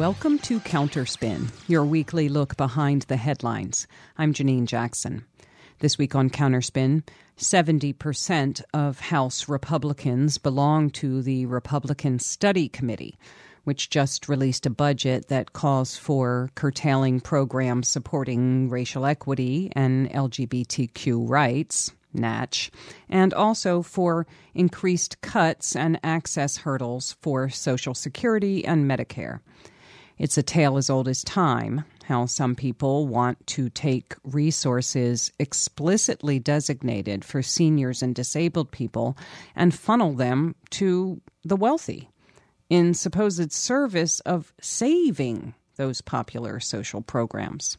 Welcome to Counterspin, your weekly look behind the headlines. I'm Janine Jackson. This week on Counterspin, 70% of House Republicans belong to the Republican Study Committee, which just released a budget that calls for curtailing programs supporting racial equity and LGBTQ rights. Natch, and also for increased cuts and access hurdles for Social Security and Medicare. It's a tale as old as time how some people want to take resources explicitly designated for seniors and disabled people and funnel them to the wealthy in supposed service of saving those popular social programs.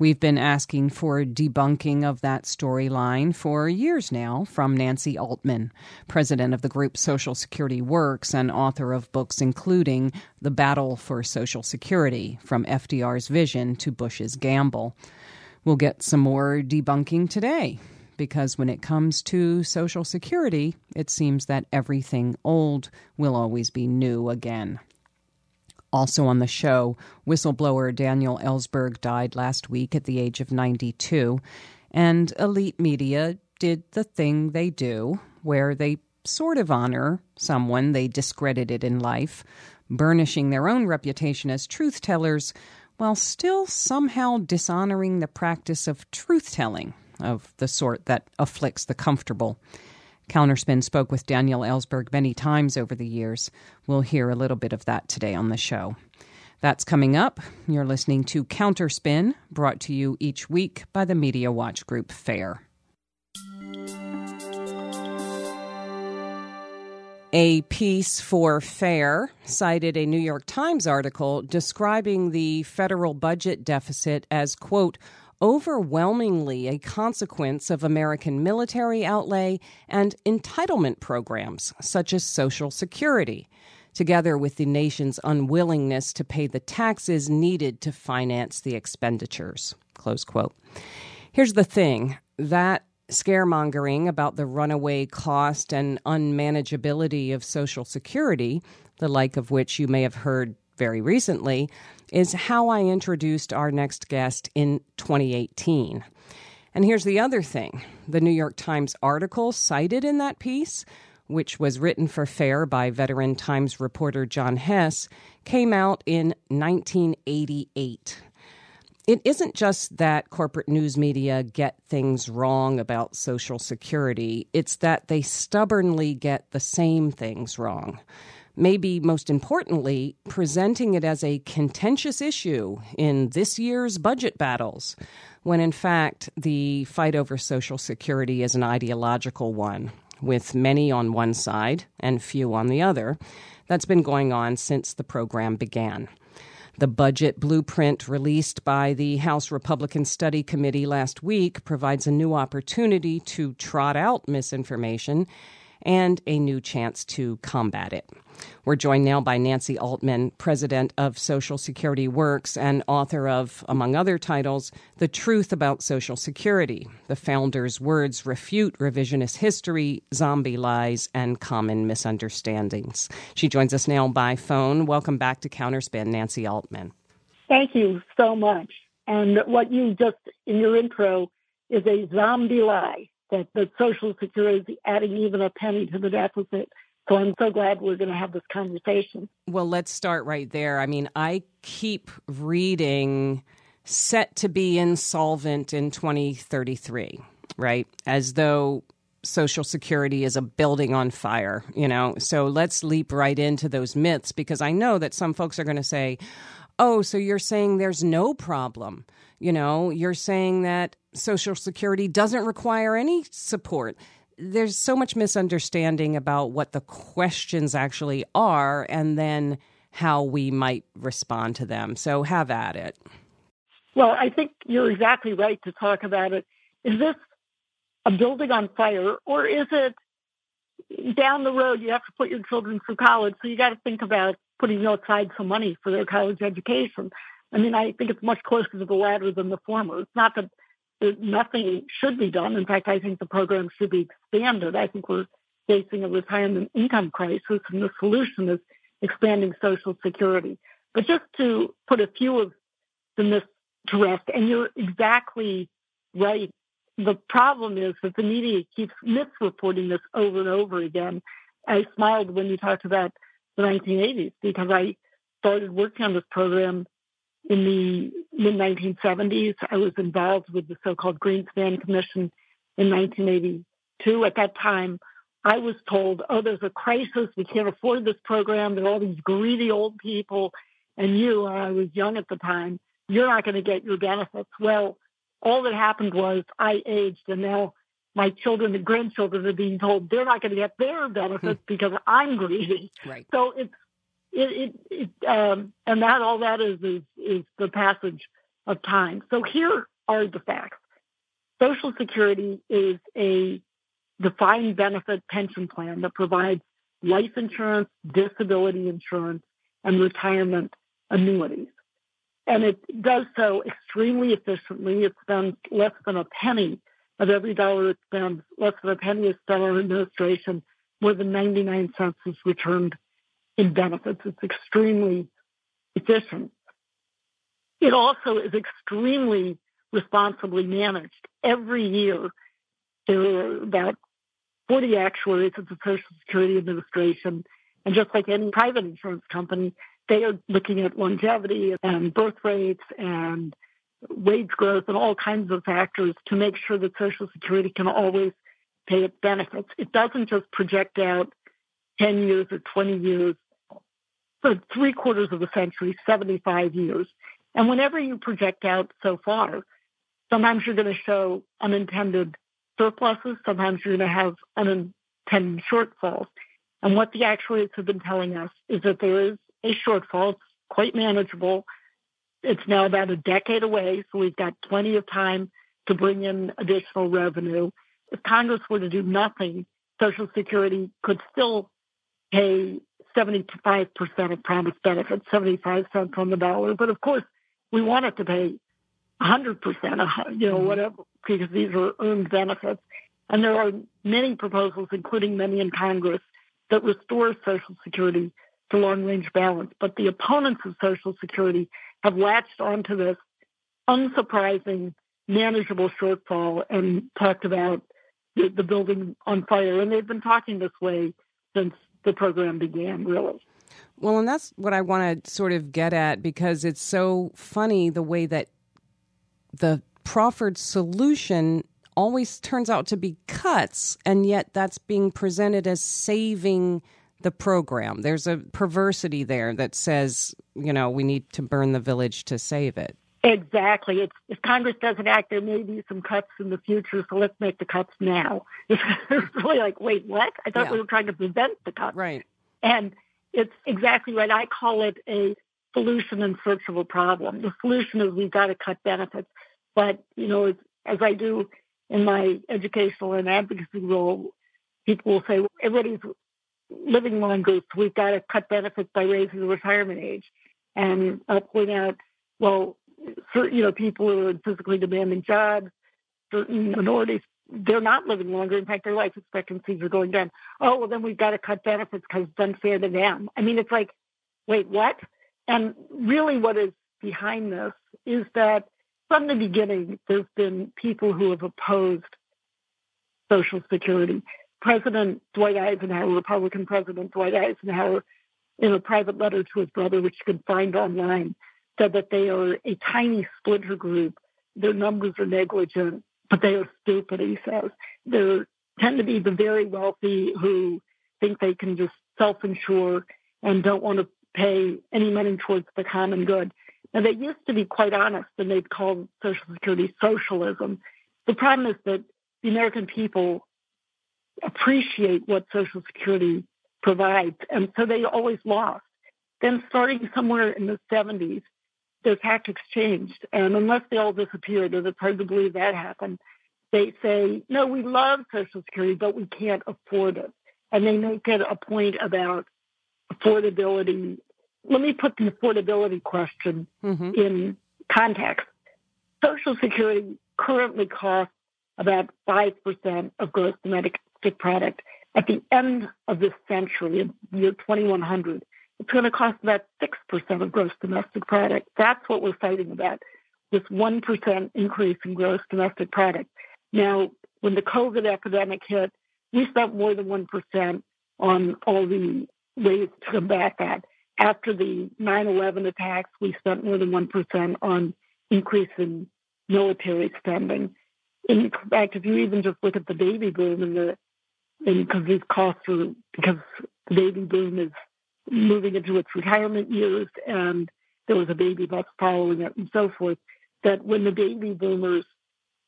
We've been asking for debunking of that storyline for years now from Nancy Altman, president of the group Social Security Works and author of books including The Battle for Social Security From FDR's Vision to Bush's Gamble. We'll get some more debunking today because when it comes to Social Security, it seems that everything old will always be new again. Also on the show, whistleblower Daniel Ellsberg died last week at the age of 92, and elite media did the thing they do, where they sort of honor someone they discredited in life, burnishing their own reputation as truth tellers while still somehow dishonoring the practice of truth telling of the sort that afflicts the comfortable. Counterspin spoke with Daniel Ellsberg many times over the years. We'll hear a little bit of that today on the show. That's coming up. You're listening to Counterspin, brought to you each week by the Media Watch Group FAIR. A piece for FAIR cited a New York Times article describing the federal budget deficit as, quote, overwhelmingly a consequence of American military outlay and entitlement programs, such as Social Security, together with the nation's unwillingness to pay the taxes needed to finance the expenditures. Close quote. Here's the thing that scaremongering about the runaway cost and unmanageability of Social Security, the like of which you may have heard very recently, is how I introduced our next guest in 2018. And here's the other thing the New York Times article cited in that piece, which was written for FAIR by veteran Times reporter John Hess, came out in 1988. It isn't just that corporate news media get things wrong about Social Security, it's that they stubbornly get the same things wrong maybe most importantly, presenting it as a contentious issue in this year's budget battles, when in fact the fight over Social Security is an ideological one, with many on one side and few on the other, that's been going on since the program began. The budget blueprint released by the House Republican Study Committee last week provides a new opportunity to trot out misinformation and a new chance to combat it. We're joined now by Nancy Altman, president of Social Security Works and author of, among other titles, The Truth About Social Security. The founder's words refute revisionist history, zombie lies, and common misunderstandings. She joins us now by phone. Welcome back to Counterspin, Nancy Altman. Thank you so much. And what you just in your intro is a zombie lie that, that Social Security is adding even a penny to the deficit. So I'm so glad we're going to have this conversation. Well, let's start right there. I mean, I keep reading set to be insolvent in 2033, right? As though Social Security is a building on fire, you know? So let's leap right into those myths because I know that some folks are going to say, oh, so you're saying there's no problem. You know, you're saying that Social Security doesn't require any support there's so much misunderstanding about what the questions actually are and then how we might respond to them. So have at it. Well, I think you're exactly right to talk about it. Is this a building on fire or is it down the road you have to put your children through college, so you got to think about putting aside some money for their college education. I mean, I think it's much closer to the latter than the former. It's not that nothing should be done. In fact, I think the program should be expanded. I think we're facing a retirement income crisis, and the solution is expanding Social Security. But just to put a few of the myths to rest, and you're exactly right. The problem is that the media keeps misreporting this over and over again. I smiled when you talked about the 1980s because I started working on this program in the mid 1970s. I was involved with the so-called Greenspan Commission in 1982. At that time, I was told, oh, there's a crisis. We can't afford this program. There are all these greedy old people. And you, I was young at the time, you're not going to get your benefits. Well, all that happened was I aged and now my children and grandchildren are being told they're not going to get their benefits because I'm greedy. Right. So it's, it, it, it um, and that all that is, is, is the passage of time. So here are the facts. Social Security is a defined benefit pension plan that provides life insurance, disability insurance, and retirement annuities. And it does so extremely efficiently. It spends less than a penny of every dollar it spends, less than a penny is spent on administration, more than 99 cents is returned in benefits. It's extremely efficient. It also is extremely responsibly managed. Every year, there are about 40 actuaries at the Social Security Administration. And just like any private insurance company, they are looking at longevity and birth rates and wage growth and all kinds of factors to make sure that Social Security can always pay its benefits. It doesn't just project out 10 years or 20 years, but three quarters of a century, 75 years. And whenever you project out so far, sometimes you're going to show unintended surpluses. Sometimes you're going to have unintended shortfalls. And what the actuaries have been telling us is that there is a shortfall. It's quite manageable. It's now about a decade away, so we've got plenty of time to bring in additional revenue. If Congress were to do nothing, Social Security could still pay 75% of promised benefits, 75 cents on the dollar. But of course, we want it to pay 100%, you know, mm-hmm. whatever, because these are earned benefits. And there are many proposals, including many in Congress, that restore Social Security to long range balance. But the opponents of Social Security have latched onto this unsurprising, manageable shortfall and talked about the, the building on fire. And they've been talking this way since the program began, really. Well, and that's what I want to sort of get at because it's so funny the way that the proffered solution always turns out to be cuts, and yet that's being presented as saving the program. There's a perversity there that says, you know, we need to burn the village to save it. Exactly. It's, if Congress doesn't act, there may be some cuts in the future, so let's make the cuts now. it's really like, wait, what? I thought yeah. we were trying to prevent the cuts. Right. And it's exactly right. I call it a solution in search of a problem. The solution is we've got to cut benefits. But, you know, as I do in my educational and advocacy role, people will say, well, everybody's living longer, so we've got to cut benefits by raising the retirement age. And I'll point out, well, certain, you know, people who are in physically demanding jobs, certain minorities, they're not living longer. In fact, their life expectancies are going down. Oh, well, then we've got to cut benefits because it's unfair to them. I mean, it's like, wait, what? And really what is behind this is that from the beginning, there's been people who have opposed Social Security. President Dwight Eisenhower, Republican President Dwight Eisenhower, in a private letter to his brother, which you can find online, said that they are a tiny splinter group. Their numbers are negligent, but they are stupid, he says. They tend to be the very wealthy who think they can just self-insure and don't want to pay any money towards the common good. Now, they used to be quite honest and they'd call Social Security socialism. The problem is that the American people appreciate what Social Security provides. And so they always lost. Then starting somewhere in the 70s, their tactics changed. And unless they all disappeared, and it's hard to believe that happened, they say, no, we love Social Security, but we can't afford it. And they make it a point about affordability. Let me put the affordability question mm-hmm. in context. Social Security currently costs about 5% of gross domestic product. At the end of this century, in year 2100, it's going to cost about 6% of gross domestic product. That's what we're fighting about, this 1% increase in gross domestic product. Now, when the COVID epidemic hit, we spent more than 1% on all the ways to combat that. After the 9-11 attacks, we spent more than 1% on increase in military spending. In fact, if you even just look at the baby boom and the and because these costs are because the baby boom is moving into its retirement years and there was a baby bust following it and so forth, that when the baby boomers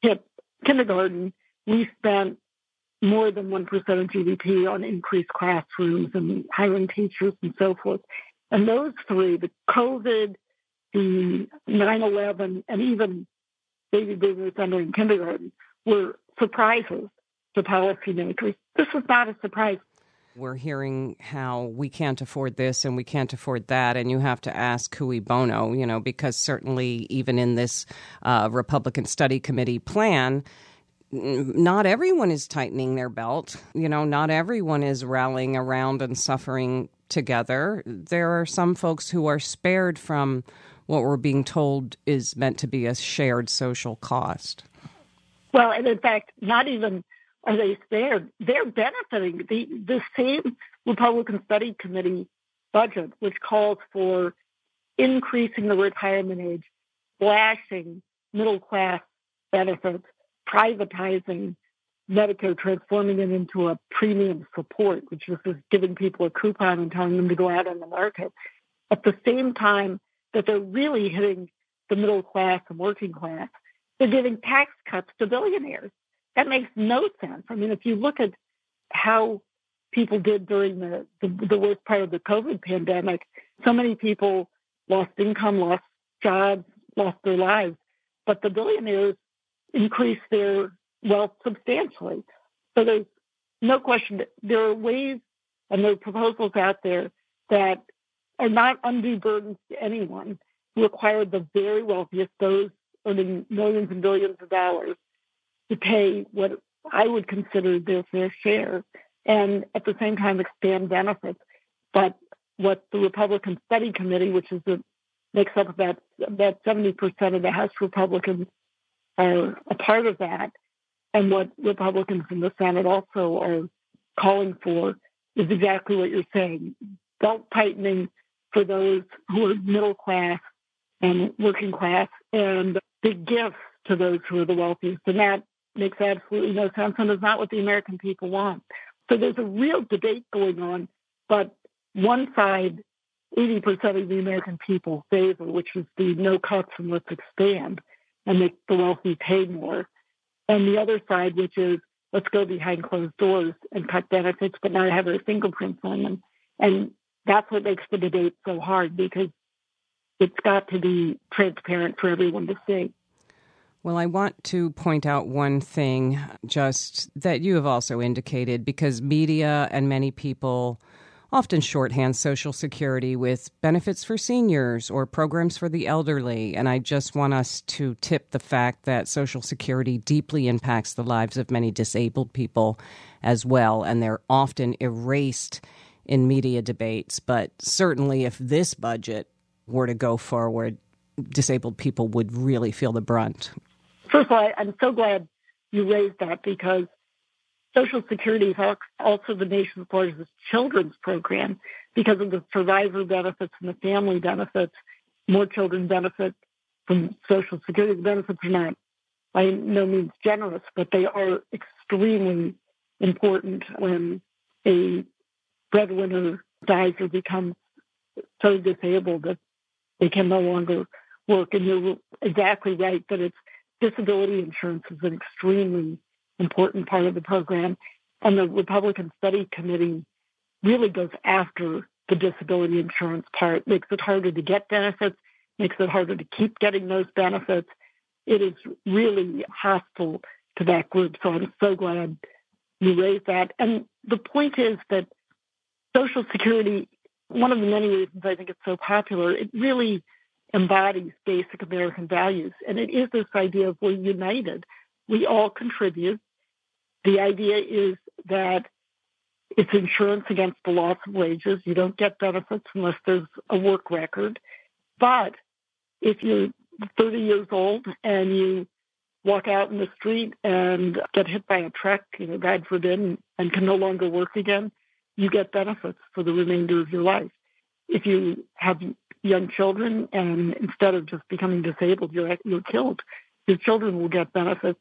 hit kindergarten, we spent more than 1% of GDP on increased classrooms and hiring teachers and so forth. And those three, the COVID, the 9-11, and even baby boomers entering kindergarten, were surprises to policymakers. This was not a surprise. We're hearing how we can't afford this and we can't afford that, and you have to ask cui bono, you know, because certainly even in this uh, Republican study committee plan, not everyone is tightening their belt. You know, not everyone is rallying around and suffering together. There are some folks who are spared from what we're being told is meant to be a shared social cost. Well, and in fact, not even are they spared, they're benefiting. The, the same Republican Study Committee budget, which calls for increasing the retirement age, slashing middle class benefits, privatizing Medicare, transforming it into a premium support, which is just giving people a coupon and telling them to go out on the market. At the same time that they're really hitting the middle class and working class, they're giving tax cuts to billionaires. That makes no sense. I mean, if you look at how people did during the, the, the worst part of the COVID pandemic, so many people lost income, lost jobs, lost their lives. But the billionaires increased their wealth substantially. So there's no question that there are ways and there are proposals out there that are not undue burdens to anyone, require the very wealthiest, those earning millions and billions of dollars, to pay what I would consider their fair share and at the same time expand benefits. But what the Republican Study Committee, which is a, makes up about about 70% of the House Republicans, are a part of that, and what Republicans in the Senate also are calling for is exactly what you're saying: belt tightening for those who are middle class and working class, and big gifts to those who are the wealthiest. And that makes absolutely no sense and is not what the American people want. So there's a real debate going on, but one side, 80% of the American people favor, which is the no cuts and let's expand and make the wealthy pay more. And the other side, which is let's go behind closed doors and cut benefits, but not have their fingerprints on them. And that's what makes the debate so hard because it's got to be transparent for everyone to see. Well, I want to point out one thing just that you have also indicated because media and many people often shorthand Social Security with benefits for seniors or programs for the elderly. And I just want us to tip the fact that Social Security deeply impacts the lives of many disabled people as well. And they're often erased in media debates. But certainly, if this budget were to go forward, disabled people would really feel the brunt. First of all, I'm so glad you raised that because Social Security is also the nation's largest children's program because of the survivor benefits and the family benefits. More children benefit from Social Security. The benefits are not by no means generous, but they are extremely important when a breadwinner dies or becomes so disabled that they can no longer work. And you're exactly right that it's disability insurance is an extremely important part of the program. And the Republican Study Committee really goes after the disability insurance part, makes it harder to get benefits, makes it harder to keep getting those benefits. It is really hostile to that group. So I'm so glad you raised that. And the point is that Social Security, one of the many reasons I think it's so popular, it really embodies basic American values. And it is this idea of we're united. We all contribute. The idea is that It's insurance against the loss of wages. You don't get benefits unless there's a work record. But if you're 30 years old and you walk out in the street and get hit by a truck, you know, God forbid, and can no longer work again, you get benefits for the remainder of your life. If you have young children and instead of just becoming disabled, you're, you're killed, your children will get benefits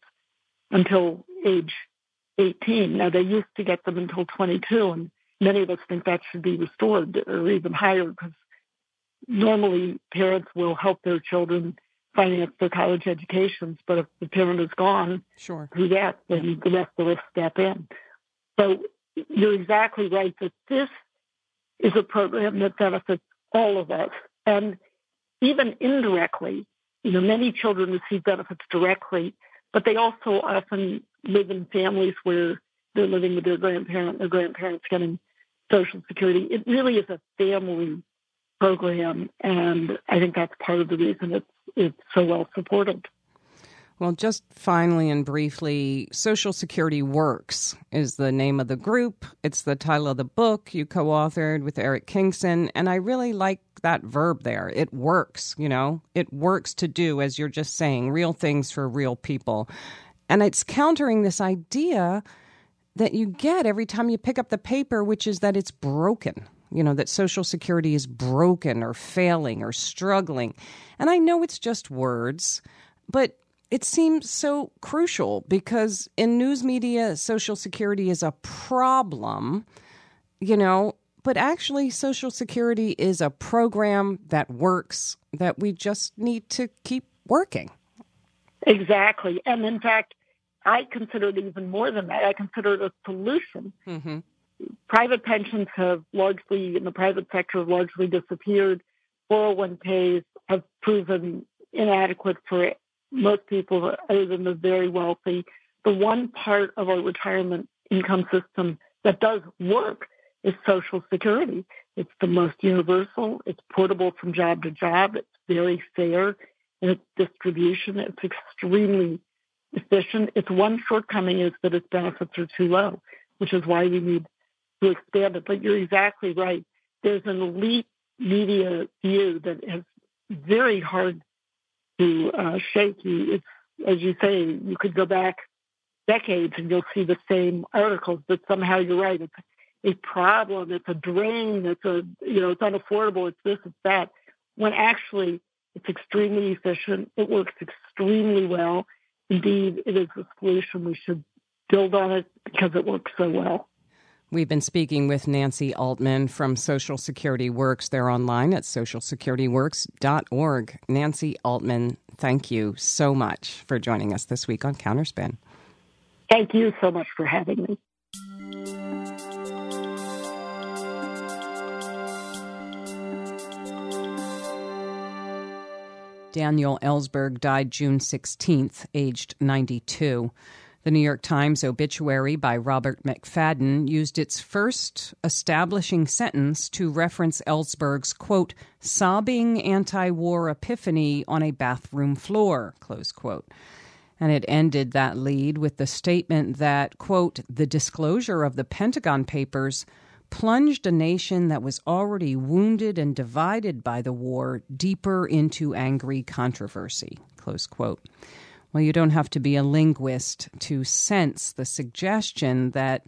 until age 18. Now, they used to get them until 22, and many of us think that should be restored or even higher because normally parents will help their children finance their college educations, but if the parent is gone sure. through that, then the rest of us step in. So you're exactly right that this is a program that benefits all of us. And even indirectly, you know, many children receive benefits directly, but they also often live in families where they're living with their grandparent, their grandparents getting Social Security. It really is a family program, and I think that's part of the reason it's it's so well supported. Well, just finally and briefly, Social Security Works is the name of the group. It's the title of the book you co authored with Eric Kingson. And I really like that verb there. It works, you know, it works to do, as you're just saying, real things for real people. And it's countering this idea that you get every time you pick up the paper, which is that it's broken you know, that Social Security is broken or failing or struggling. And I know it's just words, but it seems so crucial because in news media, Social Security is a problem, you know, but actually, Social Security is a program that works that we just need to keep working. Exactly. And in fact, I consider it even more than that. I consider it a solution. Mm-hmm private pensions have largely, in the private sector, have largely disappeared. 401ks have proven inadequate for most people other than the very wealthy. The one part of our retirement income system that does work is Social Security. It's the most universal. It's portable from job to job. It's very fair in its distribution. It's extremely efficient. Its one shortcoming is that its benefits are too low, which is why we need to expand it. But you're exactly right. There's an elite media view that is very hard to uh, shake. It's, as you say, you could go back decades and you'll see the same articles, but somehow you're right. It's a problem. It's a drain. It's a, you know, it's unaffordable. It's this, it's that. When actually it's extremely efficient. It works extremely well. Indeed, it is a solution. We should build on it because it works so well. We've been speaking with Nancy Altman from Social Security Works. They're online at socialsecurityworks.org. Nancy Altman, thank you so much for joining us this week on Counterspin. Thank you so much for having me. Daniel Ellsberg died June 16th, aged 92. The New York Times obituary by Robert McFadden used its first establishing sentence to reference Ellsberg's, quote, sobbing anti war epiphany on a bathroom floor, close quote. And it ended that lead with the statement that, quote, the disclosure of the Pentagon Papers plunged a nation that was already wounded and divided by the war deeper into angry controversy, close quote. Well, you don't have to be a linguist to sense the suggestion that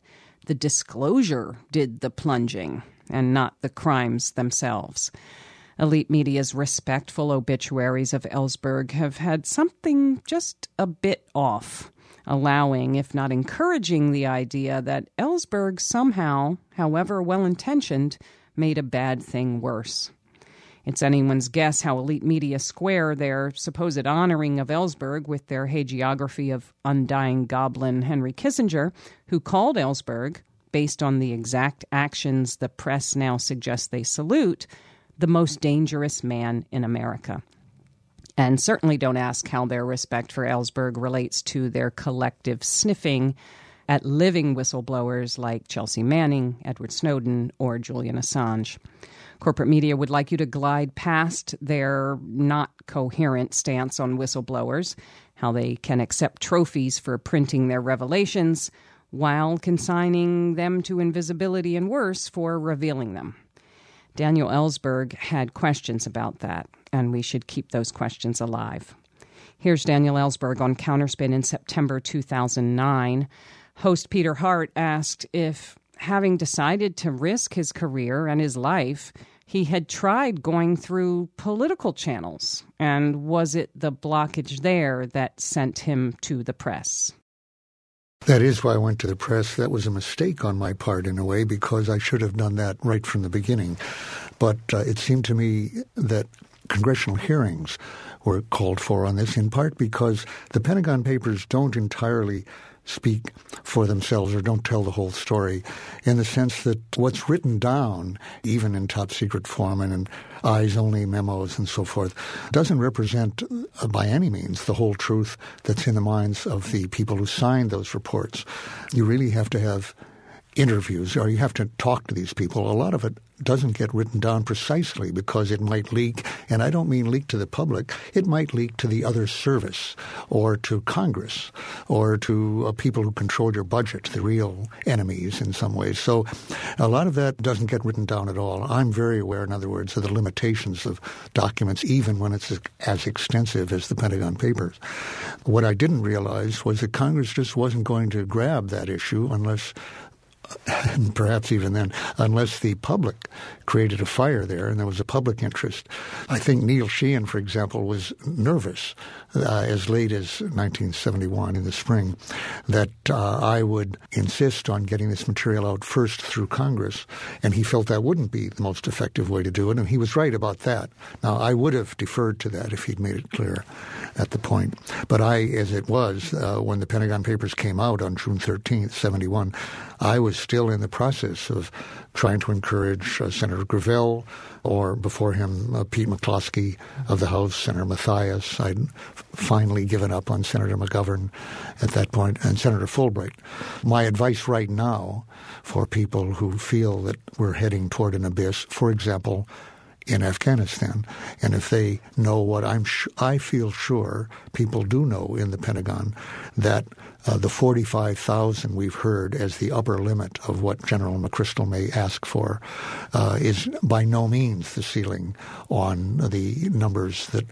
the disclosure did the plunging and not the crimes themselves. Elite media's respectful obituaries of Ellsberg have had something just a bit off, allowing, if not encouraging, the idea that Ellsberg somehow, however well intentioned, made a bad thing worse. It's anyone's guess how elite media square their supposed honoring of Ellsberg with their hagiography of undying goblin Henry Kissinger, who called Ellsberg, based on the exact actions the press now suggests they salute, the most dangerous man in America. And certainly don't ask how their respect for Ellsberg relates to their collective sniffing at living whistleblowers like Chelsea Manning, Edward Snowden, or Julian Assange. Corporate media would like you to glide past their not coherent stance on whistleblowers, how they can accept trophies for printing their revelations, while consigning them to invisibility and worse for revealing them. Daniel Ellsberg had questions about that, and we should keep those questions alive. Here's Daniel Ellsberg on Counterspin in September 2009. Host Peter Hart asked if, having decided to risk his career and his life, he had tried going through political channels. And was it the blockage there that sent him to the press? That is why I went to the press. That was a mistake on my part in a way because I should have done that right from the beginning. But uh, it seemed to me that congressional hearings were called for on this, in part because the Pentagon Papers don't entirely speak for themselves or don't tell the whole story in the sense that what's written down, even in top secret form and in eyes only memos and so forth, doesn't represent uh, by any means the whole truth that's in the minds of the people who signed those reports. You really have to have interviews or you have to talk to these people. A lot of it doesn't get written down precisely because it might leak, and I don't mean leak to the public, it might leak to the other service or to Congress or to uh, people who control your budget, the real enemies in some ways. So a lot of that doesn't get written down at all. I'm very aware, in other words, of the limitations of documents, even when it's as extensive as the Pentagon Papers. What I didn't realize was that Congress just wasn't going to grab that issue unless and perhaps even then, unless the public created a fire there and there was a public interest. I think Neil Sheehan, for example, was nervous uh, as late as 1971 in the spring that uh, I would insist on getting this material out first through Congress, and he felt that wouldn't be the most effective way to do it, and he was right about that. Now, I would have deferred to that if he'd made it clear at the point. But I, as it was, uh, when the Pentagon Papers came out on June 13th, 71, I was still in the process of trying to encourage uh, Senator Gravel or before him uh, Pete McCloskey of the House, Senator Mathias. I'd finally given up on Senator McGovern at that point, and Senator Fulbright. My advice right now for people who feel that we're heading toward an abyss, for example, in Afghanistan. And if they know what I'm, sh- I feel sure people do know in the Pentagon that uh, the 45,000 we've heard as the upper limit of what General McChrystal may ask for uh, is by no means the ceiling on the numbers that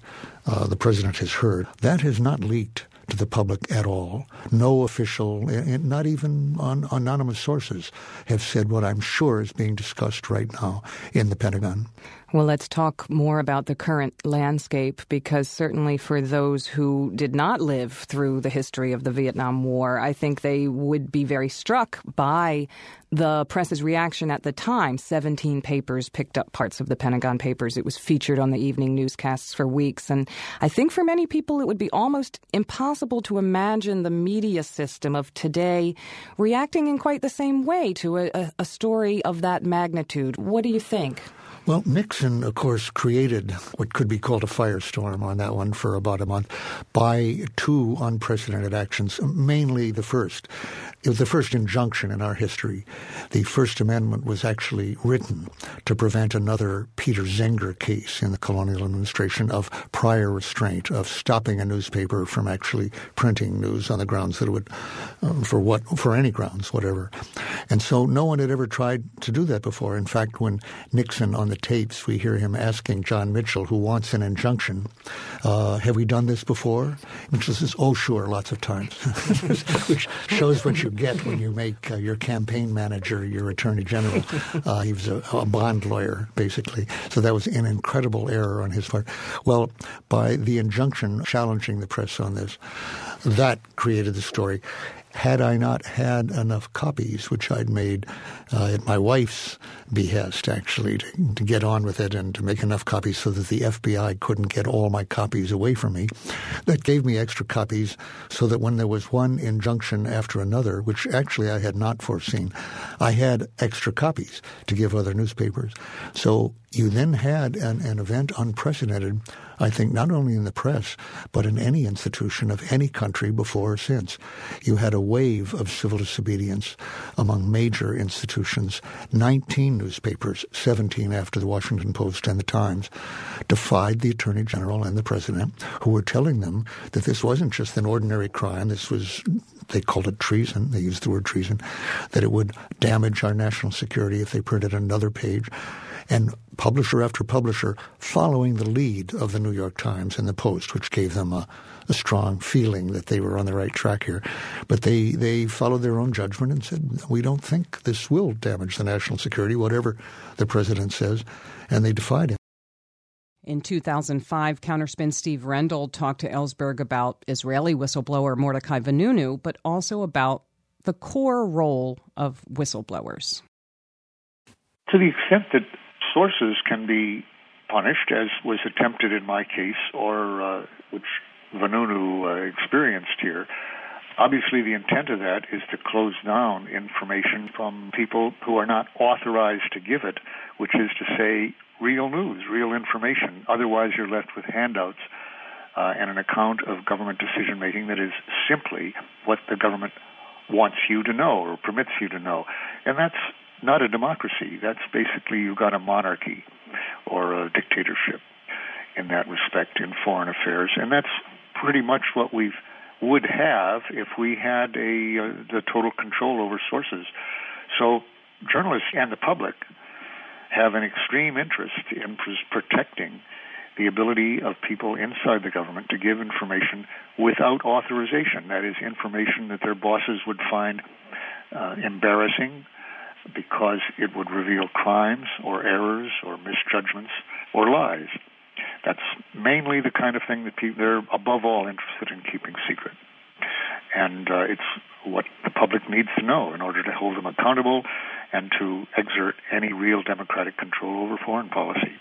uh, the president has heard. That has not leaked to the public at all. No official, not even on anonymous sources, have said what I'm sure is being discussed right now in the Pentagon. Well, let's talk more about the current landscape because certainly for those who did not live through the history of the Vietnam War, I think they would be very struck by the press's reaction at the time. 17 papers picked up parts of the Pentagon Papers. It was featured on the evening newscasts for weeks. And I think for many people, it would be almost impossible to imagine the media system of today reacting in quite the same way to a, a story of that magnitude. What do you think? Well, Nixon, of course, created what could be called a firestorm on that one for about a month by two unprecedented actions, mainly the first. It was the first injunction in our history. The First Amendment was actually written to prevent another Peter Zenger case in the colonial administration of prior restraint, of stopping a newspaper from actually printing news on the grounds that it would, um, for what, for any grounds, whatever. And so no one had ever tried to do that before. In fact, when Nixon on the tapes, we hear him asking John Mitchell, who wants an injunction, uh, have we done this before? Mitchell says, oh, sure, lots of times, which shows what you you get when you make uh, your campaign manager your attorney general. Uh, he was a, a, bond lawyer, basically. So that was an incredible error on his part. Well, by the injunction challenging the press on this, that created the story had I not had enough copies, which I'd made uh, at my wife's behest, actually, to, to, get on with it and to make enough copies so that the FBI couldn't get all my copies away from me, that gave me extra copies so that when there was one injunction after another, which actually I had not foreseen, I had extra copies to give other newspapers. So you then had an, an event unprecedented I think not only in the press, but in any institution of any country before or since. You had a wave of civil disobedience among major institutions. 19 newspapers, 17 after the Washington Post and the Times, defied the Attorney General and the President, who were telling them that this wasn't just an ordinary crime, this was they called it treason. They used the word treason. That it would damage our national security if they printed another page. And publisher after publisher following the lead of the New York Times and the Post, which gave them a, a strong feeling that they were on the right track here. But they, they followed their own judgment and said, we don't think this will damage the national security, whatever the president says. And they defied him. In 2005, Counterspin Steve Rendall talked to Ellsberg about Israeli whistleblower Mordechai Vanunu, but also about the core role of whistleblowers. To the extent that sources can be punished, as was attempted in my case, or uh, which Vanunu uh, experienced here, obviously the intent of that is to close down information from people who are not authorized to give it, which is to say real news, real information. Otherwise, you're left with handouts uh, and an account of government decision making that is simply what the government wants you to know or permits you to know. And that's not a democracy. That's basically you've got a monarchy or a dictatorship in that respect in foreign affairs. And that's pretty much what we would have if we had a uh, the total control over sources. So journalists and the public have an extreme interest in protecting the ability of people inside the government to give information without authorization. That is, information that their bosses would find uh, embarrassing because it would reveal crimes or errors or misjudgments or lies. That's mainly the kind of thing that people, they're above all interested in keeping secret. And uh, it's what the public needs to know in order to hold them accountable and to exert any real democratic control over foreign policy.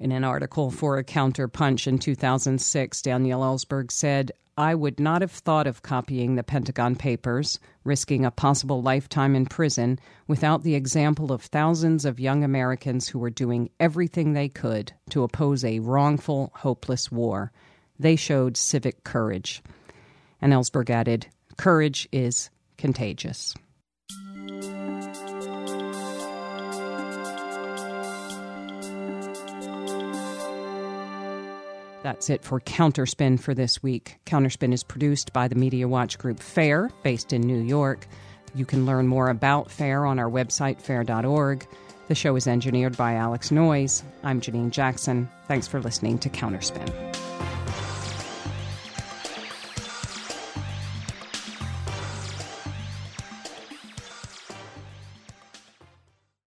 In an article for a counterpunch in 2006, Daniel Ellsberg said, I would not have thought of copying the Pentagon Papers, risking a possible lifetime in prison, without the example of thousands of young Americans who were doing everything they could to oppose a wrongful, hopeless war. They showed civic courage. And Ellsberg added, Courage is contagious. That's it for Counterspin for this week. Counterspin is produced by the Media Watch Group FAIR, based in New York. You can learn more about FAIR on our website, fair.org. The show is engineered by Alex Noyes. I'm Janine Jackson. Thanks for listening to Counterspin.